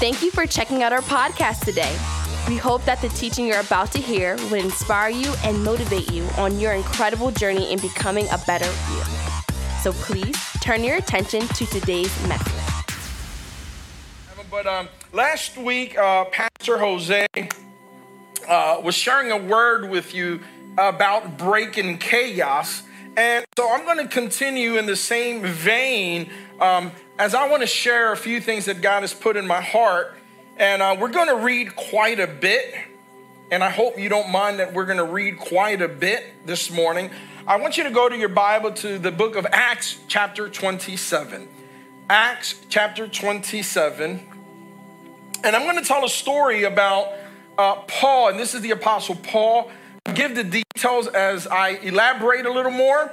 Thank you for checking out our podcast today. We hope that the teaching you're about to hear will inspire you and motivate you on your incredible journey in becoming a better you. So please turn your attention to today's message. But um, last week, uh, Pastor Jose uh, was sharing a word with you about breaking chaos. And so I'm going to continue in the same vein um, as I want to share a few things that God has put in my heart. And uh, we're going to read quite a bit. And I hope you don't mind that we're going to read quite a bit this morning. I want you to go to your Bible to the book of Acts, chapter 27. Acts, chapter 27. And I'm going to tell a story about uh, Paul, and this is the Apostle Paul. Give the details as I elaborate a little more.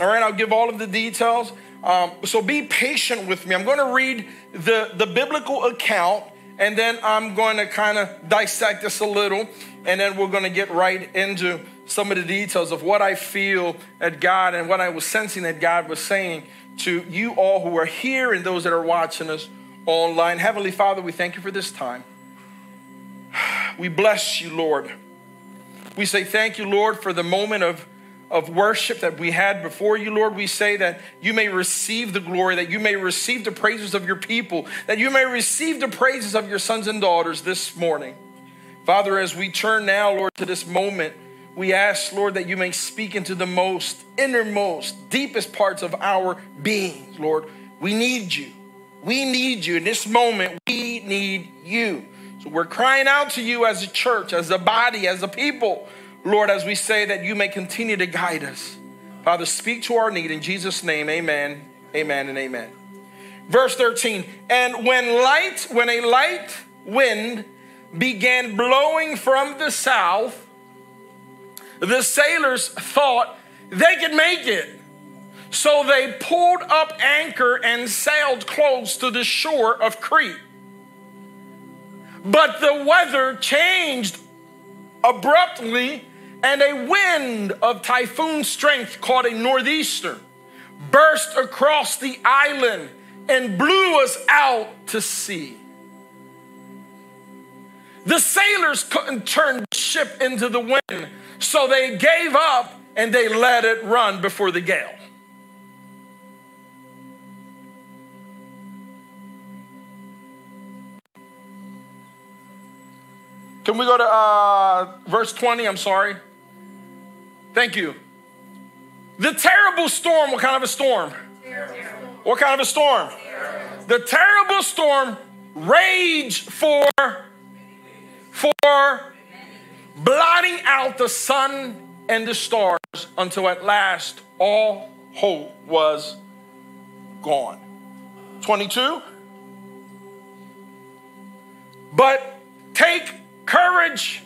All right, I'll give all of the details. Um, so be patient with me. I'm going to read the, the biblical account, and then I'm going to kind of dissect this a little, and then we're going to get right into some of the details of what I feel that God and what I was sensing that God was saying to you all who are here and those that are watching us online. Heavenly Father, we thank you for this time. We bless you, Lord. We say thank you, Lord, for the moment of, of worship that we had before you, Lord. We say that you may receive the glory, that you may receive the praises of your people, that you may receive the praises of your sons and daughters this morning. Father, as we turn now, Lord, to this moment, we ask, Lord, that you may speak into the most innermost, deepest parts of our beings, Lord. We need you. We need you. In this moment, we need you. So we're crying out to you as a church, as a body, as a people, Lord, as we say that you may continue to guide us. Father, speak to our need in Jesus' name. Amen, amen, and amen. Verse 13, and when light, when a light wind began blowing from the south, the sailors thought they could make it. So they pulled up anchor and sailed close to the shore of Crete. But the weather changed abruptly, and a wind of typhoon strength caught a northeaster, burst across the island, and blew us out to sea. The sailors couldn't turn the ship into the wind, so they gave up and they let it run before the gale. Can we go to uh, verse 20? I'm sorry. Thank you. The terrible storm, what kind of a storm? Terrible. What kind of a storm? Terrible. The terrible storm raged for for blotting out the sun and the stars until at last all hope was gone. 22. But take courage.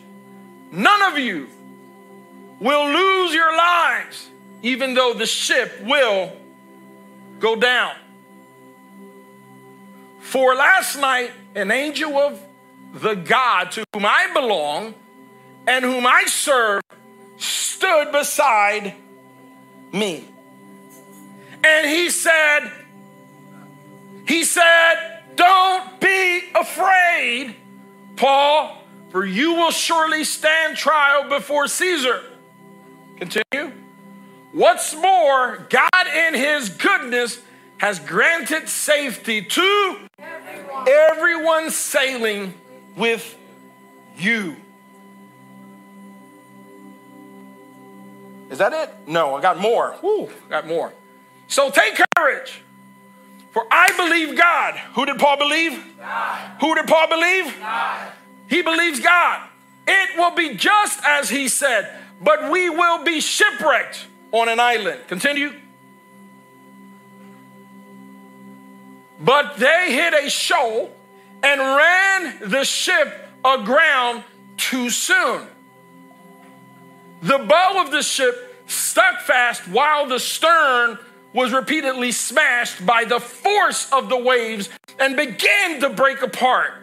None of you will lose your lives, even though the ship will go down. For last night, an angel of the God to whom I belong and whom I serve stood beside me. And he said, He said, Don't be afraid, Paul, for you will surely stand trial before Caesar. Continue. What's more, God in his goodness has granted safety to everyone, sailing with you. Is that it? No, I got more. Woo, got more. So take courage. For I believe God. Who did Paul believe? God. Who did Paul believe? God. He believes God. It will be just as he said, but we will be shipwrecked on an island. Continue. But they hit a shoal and ran the ship aground too soon. The bow of the ship stuck fast while the stern was repeatedly smashed by the force of the waves and began to break apart.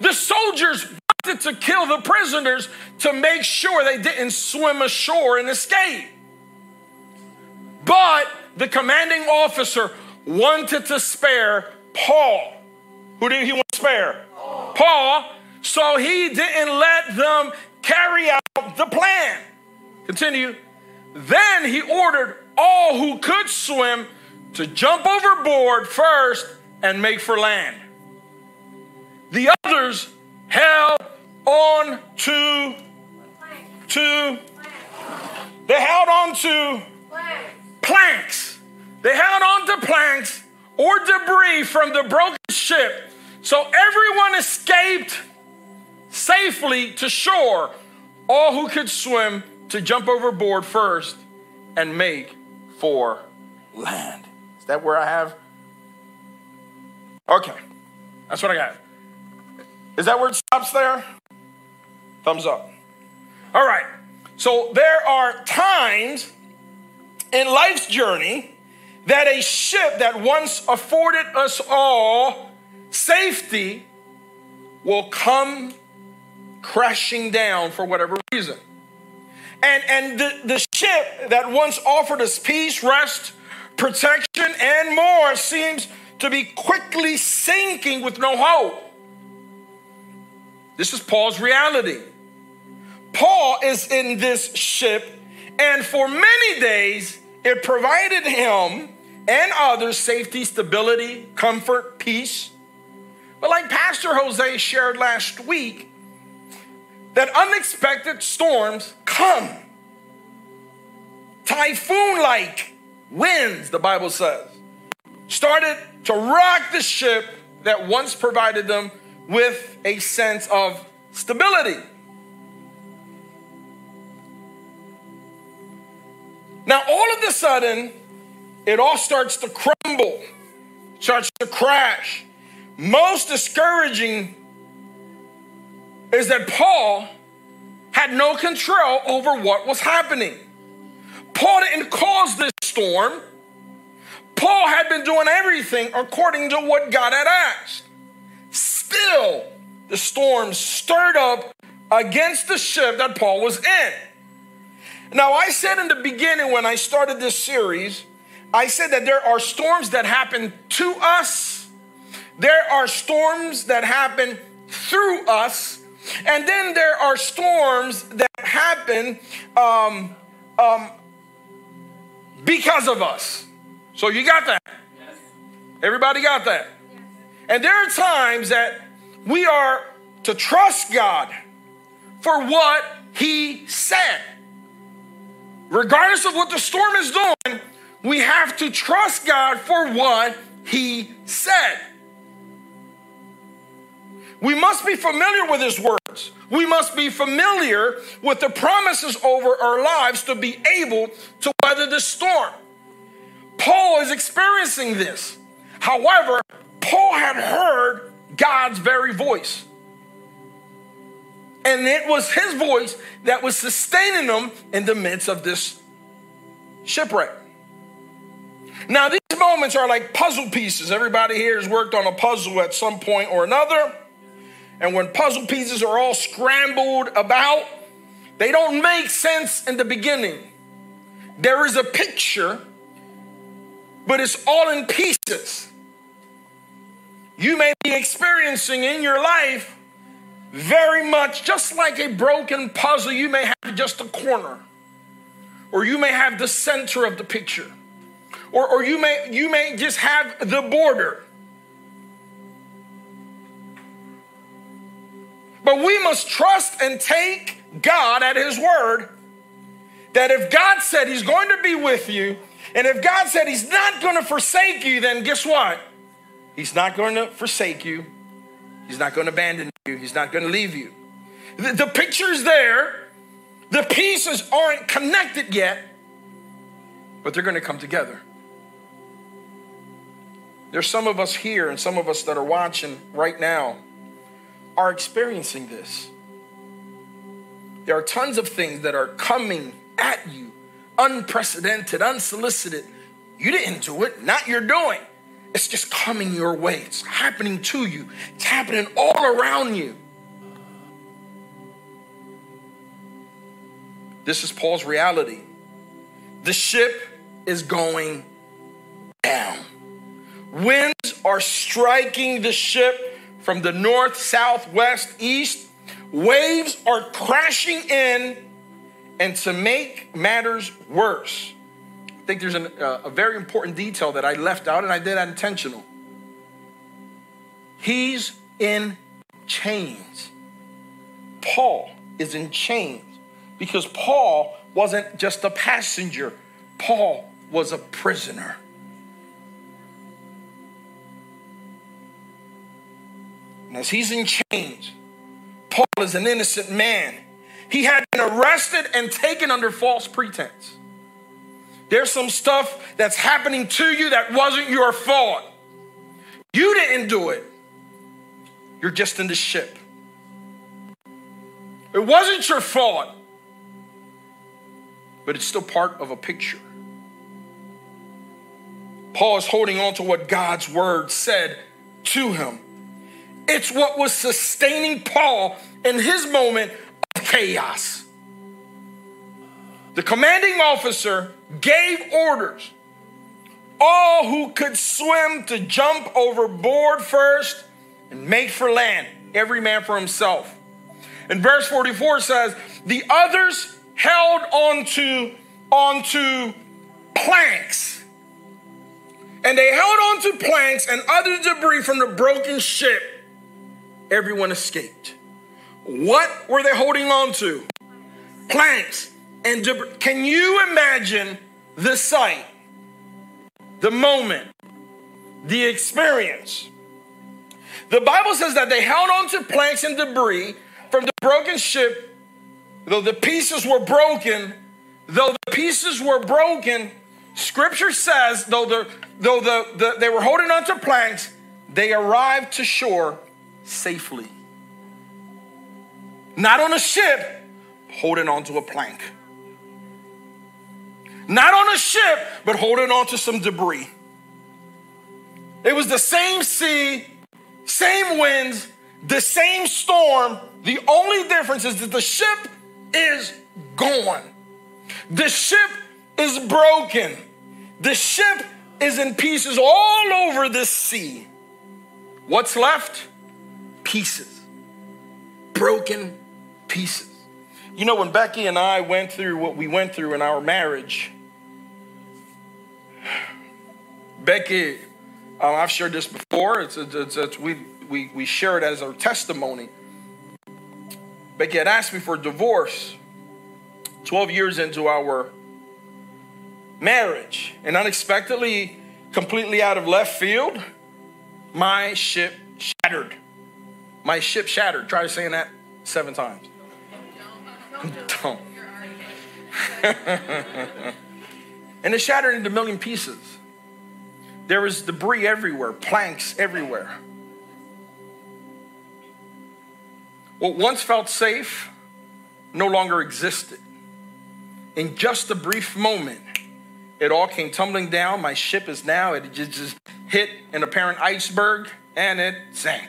The soldiers wanted to kill the prisoners to make sure they didn't swim ashore and escape. But the commanding officer wanted to spare Paul Who did he want to spare? Paul. So he didn't let them carry out the plan. Continue. Then he ordered all who could swim to jump overboard first and make for land. The others held on to to they held on to planks. They held on to planks or debris from the broken ship. So everyone escaped safely to shore, all who could swim to jump overboard first and make for land. Is that where I have? Okay, that's what I got. Is that where it stops there? Thumbs up. All right, so there are times in life's journey that a ship that once afforded us all safety will come crashing down for whatever reason. And, and the, the ship that once offered us peace, rest, protection, and more seems to be quickly sinking with no hope. This is Paul's reality. Paul is in this ship, and for many days, it provided him and others safety, stability, comfort, peace. But like Pastor Jose shared last week, that unexpected storms come. Typhoon like winds, the Bible says, started to rock the ship that once provided them with a sense of stability. Now, all of a sudden, it all starts to crumble, starts to crash. Most discouraging is that Paul had no control over what was happening. Paul didn't cause this storm. Paul had been doing everything according to what God had asked. Still, the storm stirred up against the ship that Paul was in. Now, I said in the beginning when I started this series, I said that there are storms that happen to us, there are storms that happen through us, and then there are storms that happen um, um, because of us. So you got that? Yes. Everybody got that? And there are times that we are to trust God for what He said. Regardless of what the storm is doing, we have to trust God for what He said. We must be familiar with His words. We must be familiar with the promises over our lives to be able to weather the storm. Paul is experiencing this. However, Paul had heard God's very voice. And it was his voice that was sustaining them in the midst of this shipwreck. Now, these moments are like puzzle pieces. Everybody here has worked on a puzzle at some point or another. And when puzzle pieces are all scrambled about, they don't make sense in the beginning. There is a picture, but it's all in pieces. You may be experiencing in your life very much just like a broken puzzle, you may have just a corner, or you may have the center of the picture, or, or you, may, you may just have the border. But we must trust and take God at His word that if God said He's going to be with you, and if God said He's not going to forsake you, then guess what? He's not going to forsake you. He's not going to abandon you. He's not going to leave you. The, the picture's there. The pieces aren't connected yet, but they're going to come together. There's some of us here and some of us that are watching right now are experiencing this. There are tons of things that are coming at you, unprecedented, unsolicited. You didn't do it, not your doing. It's just coming your way. It's happening to you. It's happening all around you. This is Paul's reality. The ship is going down. Winds are striking the ship from the north, south, west, east. Waves are crashing in, and to make matters worse, think there's an, uh, a very important detail that I left out, and I did that intentional. He's in chains. Paul is in chains because Paul wasn't just a passenger, Paul was a prisoner. And as he's in chains, Paul is an innocent man. He had been arrested and taken under false pretense. There's some stuff that's happening to you that wasn't your fault. You didn't do it. You're just in the ship. It wasn't your fault, but it's still part of a picture. Paul is holding on to what God's word said to him. It's what was sustaining Paul in his moment of chaos. The commanding officer gave orders. All who could swim to jump overboard first and make for land, every man for himself. And verse 44 says, The others held onto, onto planks. And they held onto planks and other debris from the broken ship. Everyone escaped. What were they holding on to? Planks and. Can you imagine the sight, the moment, the experience? The Bible says that they held on to planks and debris from the broken ship, though the pieces were broken, though the pieces were broken, scripture says, though the though the, the they were holding on to planks, they arrived to shore safely. Not on a ship, holding onto a plank. Not on a ship, but holding on to some debris. It was the same sea, same winds, the same storm. The only difference is that the ship is gone. The ship is broken. The ship is in pieces all over this sea. What's left? Pieces. Broken pieces. You know, when Becky and I went through what we went through in our marriage, Becky, uh, I've shared this before. It's, it's, it's, we, we, we share it as our testimony. Becky had asked me for a divorce 12 years into our marriage. And unexpectedly, completely out of left field, my ship shattered. My ship shattered. Try saying that seven times. Don't. and it shattered into a million pieces. There was debris everywhere, planks everywhere. What once felt safe no longer existed. In just a brief moment, it all came tumbling down. My ship is now, it just hit an apparent iceberg and it sank.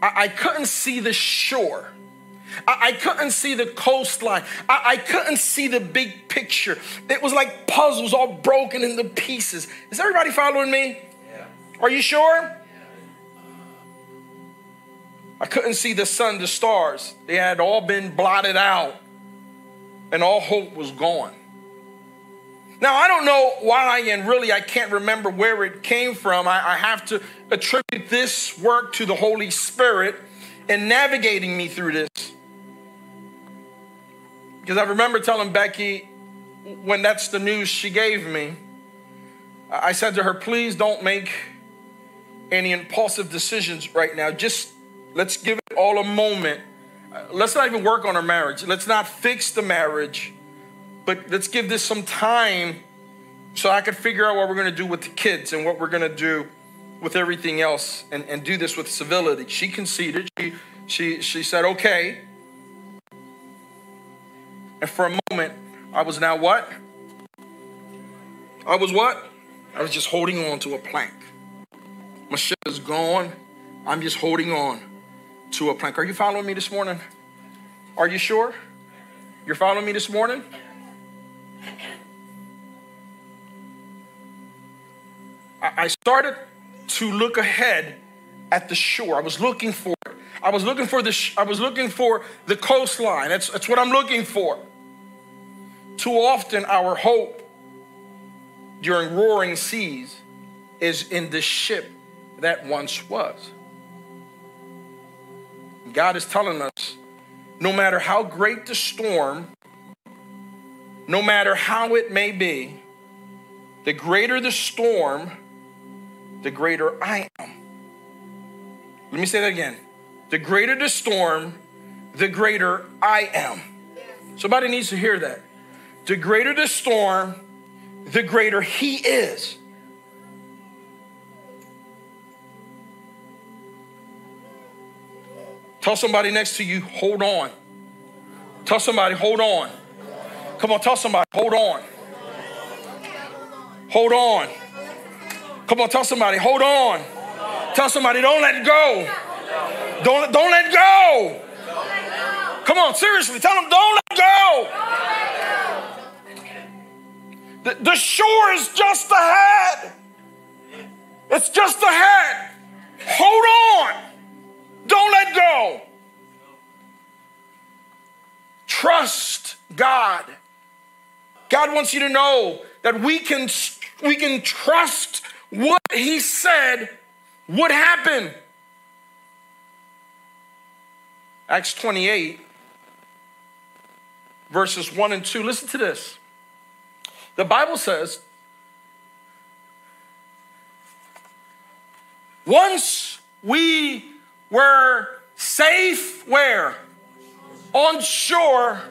I, I couldn't see the shore. I, I couldn't see the coastline. I, I couldn't see the big picture. It was like puzzles all broken into pieces. Is everybody following me? Yeah. Are you sure? I couldn't see the sun, the stars. They had all been blotted out, and all hope was gone. Now, I don't know why, and really I can't remember where it came from. I, I have to attribute this work to the Holy Spirit in navigating me through this. Because I remember telling Becky when that's the news she gave me, I said to her, please don't make any impulsive decisions right now. Just Let's give it all a moment. Let's not even work on our marriage. Let's not fix the marriage, but let's give this some time so I can figure out what we're going to do with the kids and what we're going to do with everything else and, and do this with civility. She conceded. She, she, she said, okay. And for a moment, I was now what? I was what? I was just holding on to a plank. My ship is gone. I'm just holding on to a plank. Are you following me this morning? Are you sure? You're following me this morning? I, started to look ahead at the shore. I was looking for it. I was looking for the sh- I was looking for the coastline. That's, that's what I'm looking for. Too often our hope during roaring seas is in the ship that once was. God is telling us no matter how great the storm, no matter how it may be, the greater the storm, the greater I am. Let me say that again. The greater the storm, the greater I am. Somebody needs to hear that. The greater the storm, the greater He is. Tell somebody next to you, hold on. Tell somebody, hold on. Come on, tell somebody, hold on. Hold on. Come on, tell somebody, hold on. Tell somebody, don't let go. Don't, don't let go. Come on, seriously, tell them, don't let go. The, shore is just ahead. It's just ahead. Hold on. Don't let go. Trust God. God wants you to know that we can, we can trust what He said would happen. Acts 28, verses 1 and 2. Listen to this. The Bible says, once we were safe where? On shore,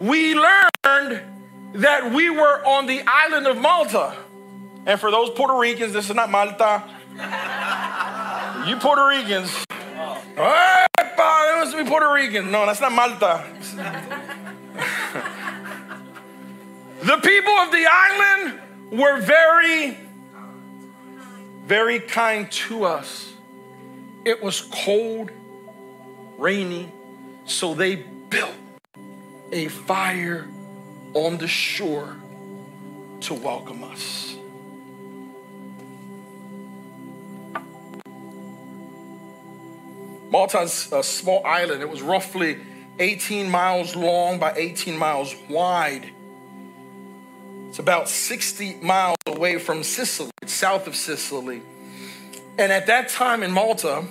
we learned that we were on the island of Malta. And for those Puerto Ricans, this is not Malta. you Puerto Ricans. Hey, it must be Puerto Rican. No, that's not Malta. The people of the island were very, very kind to us. It was cold, rainy, so they built a fire on the shore to welcome us. Malta's a small island. It was roughly 18 miles long by 18 miles wide. It's about 60 miles away from Sicily, south of Sicily. And at that time in Malta,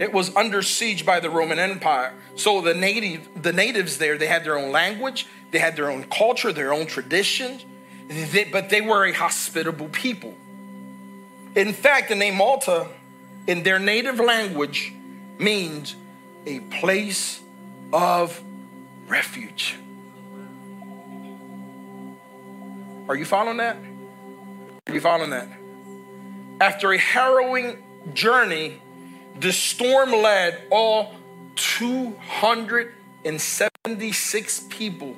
it was under siege by the Roman Empire. So the native, the natives there, they had their own language, they had their own culture, their own traditions, but they were a hospitable people. In fact, the name Malta in their native language means a place of refuge. Are you following that? Are you following that? After a harrowing journey, the storm led all 276 people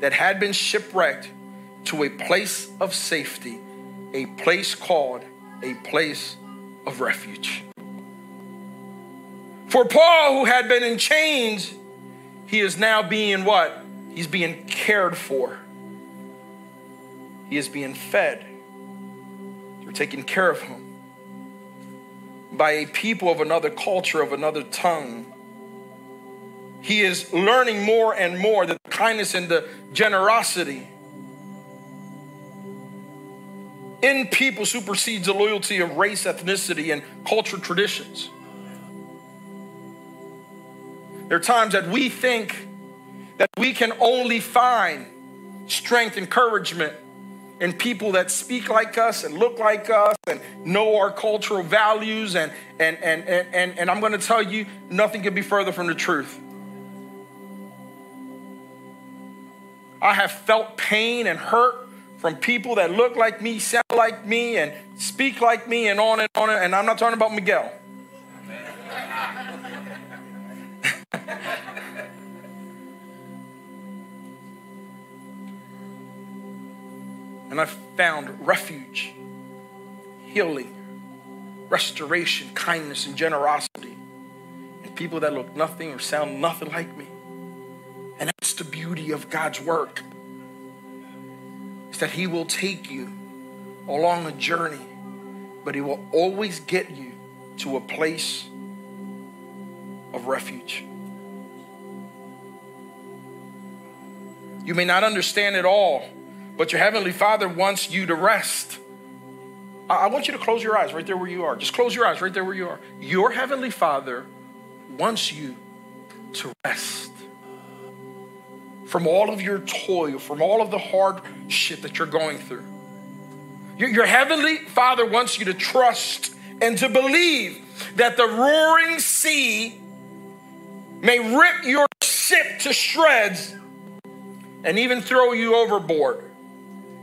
that had been shipwrecked to a place of safety, a place called a place of refuge. For Paul, who had been in chains, he is now being what? He's being cared for. He is being fed. They're taking care of him by a people of another culture, of another tongue. He is learning more and more the kindness and the generosity in people supersedes the loyalty of race, ethnicity, and cultural traditions. There are times that we think that we can only find strength, encouragement in people that speak like us and look like us and know our cultural values. And, and, and, and, and, I'm going to tell you, nothing could be further from the truth. I have felt pain and hurt from people that look like me, sound like me, and speak like me, and on and on. And I'm not talking about Miguel. And I found refuge, healing, restoration, kindness, and generosity in people that look nothing or sound nothing like me. And that's the beauty of God's work. Is that He will take you along a journey, but He will always get you to a place of refuge. You may not understand it all, but your Heavenly Father wants you to rest. I want you to close your eyes right there where you are. Just close your eyes right there where you are. Your Heavenly Father wants you to rest from all of your toil, from all of the hardship that you're going through. Your, your Heavenly Father wants you to trust and to believe that the roaring sea may rip your ship to shreds and even throw you overboard,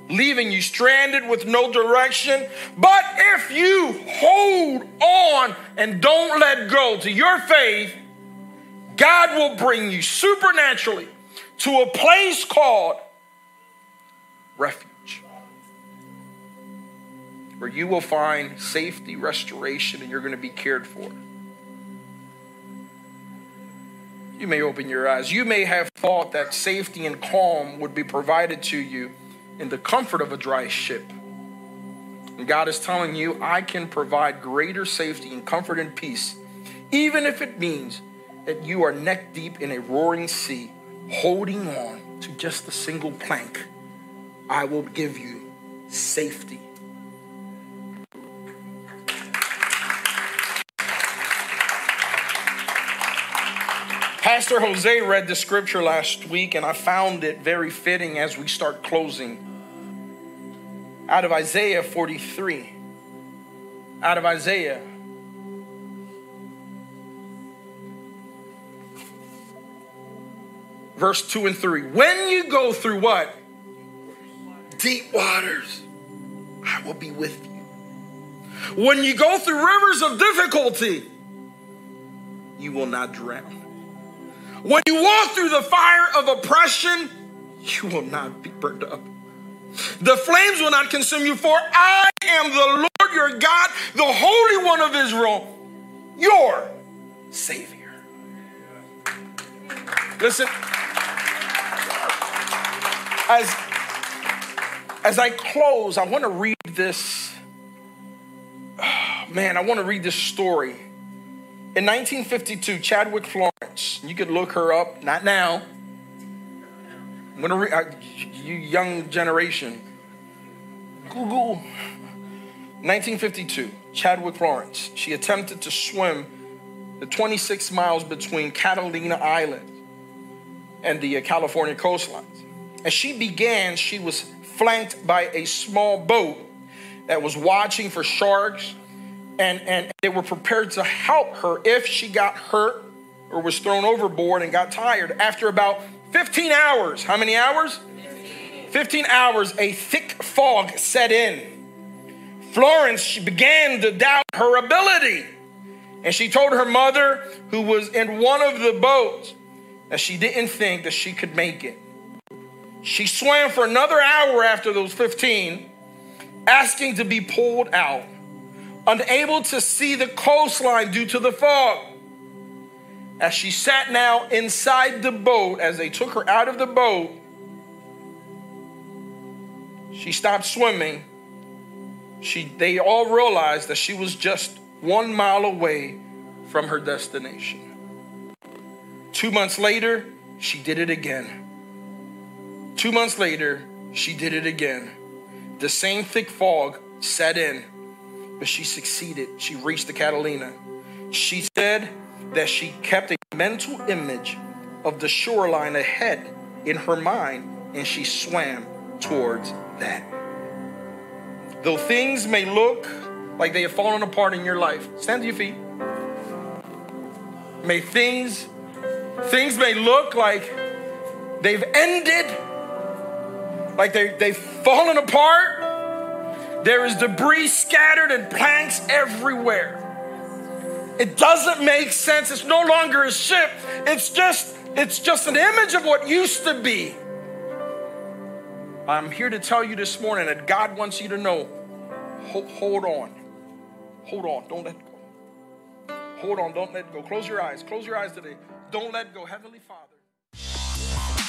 leaving you stranded with no direction. But if you hold on and don't let go to your faith, God will bring you supernaturally to a place called refuge, where you will find safety, restoration, and you're going to be cared for. You may open your eyes. You may have thought that safety and calm would be provided to you in the comfort of a dry ship. And God is telling you, I can provide greater safety and comfort and peace, even if it means that you are neck deep in a roaring sea, holding on to just a single plank. I will give you safety Pastor Jose read the scripture last week, and I found it very fitting as we start closing. Out of Isaiah 43. Out of Isaiah. Verse 2 and 3. When you go through what? Deep waters, I will be with you. When you go through rivers of difficulty, you will not drown. When you walk through the fire of oppression, you will not be burned up. The flames will not consume you, for I am the Lord your God, the Holy One of Israel, your Savior. Listen, as, as I close, I want to read this. Oh, man, I want to read this story in 1952, Chadwick Florence, you could look her up, not now. Gonna re- uh, you young generation. Google. 1952, Chadwick Florence. She attempted to swim the 26 miles between Catalina Island and the uh, California coastline. As she began, she was flanked by a small boat that was watching for sharks and, and they were prepared to help her if she got hurt or was thrown overboard and got tired. After about 15 hours, how many hours? 15 hours, a thick fog set in. Florence she began to doubt her ability. And she told her mother, who was in one of the boats, that she didn't think that she could make it. She swam for another hour after those 15, asking to be pulled out unable to see the coastline due to the fog. As she sat now inside the boat, as they took her out of the boat, she stopped swimming. She, they all realized that she was just one mile away from her destination. Two months later, she did it again. Two months later, she did it again. The same thick fog set in but she succeeded. She reached the Catalina. She said that she kept a mental image of the shoreline ahead in her mind and she swam towards that. Though things may look like they have fallen apart in your life, stand to your feet. May things things may look like they've ended, like they, they've fallen apart, there is debris scattered and planks everywhere. It doesn't make sense. It's no longer a ship. It's just it's just an image of what used to be. I'm here to tell you this morning that God wants you to know hold, hold on. Hold on. Don't let go. Hold on. Don't let go. Close your eyes. Close your eyes today. Don't let go. Heavenly Father.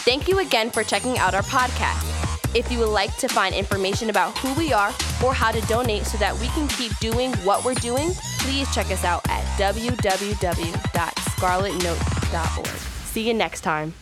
Thank you again for checking out our podcast. If you would like to find information about who we are or how to donate so that we can keep doing what we're doing, please check us out at www.scarletnote.org. See you next time.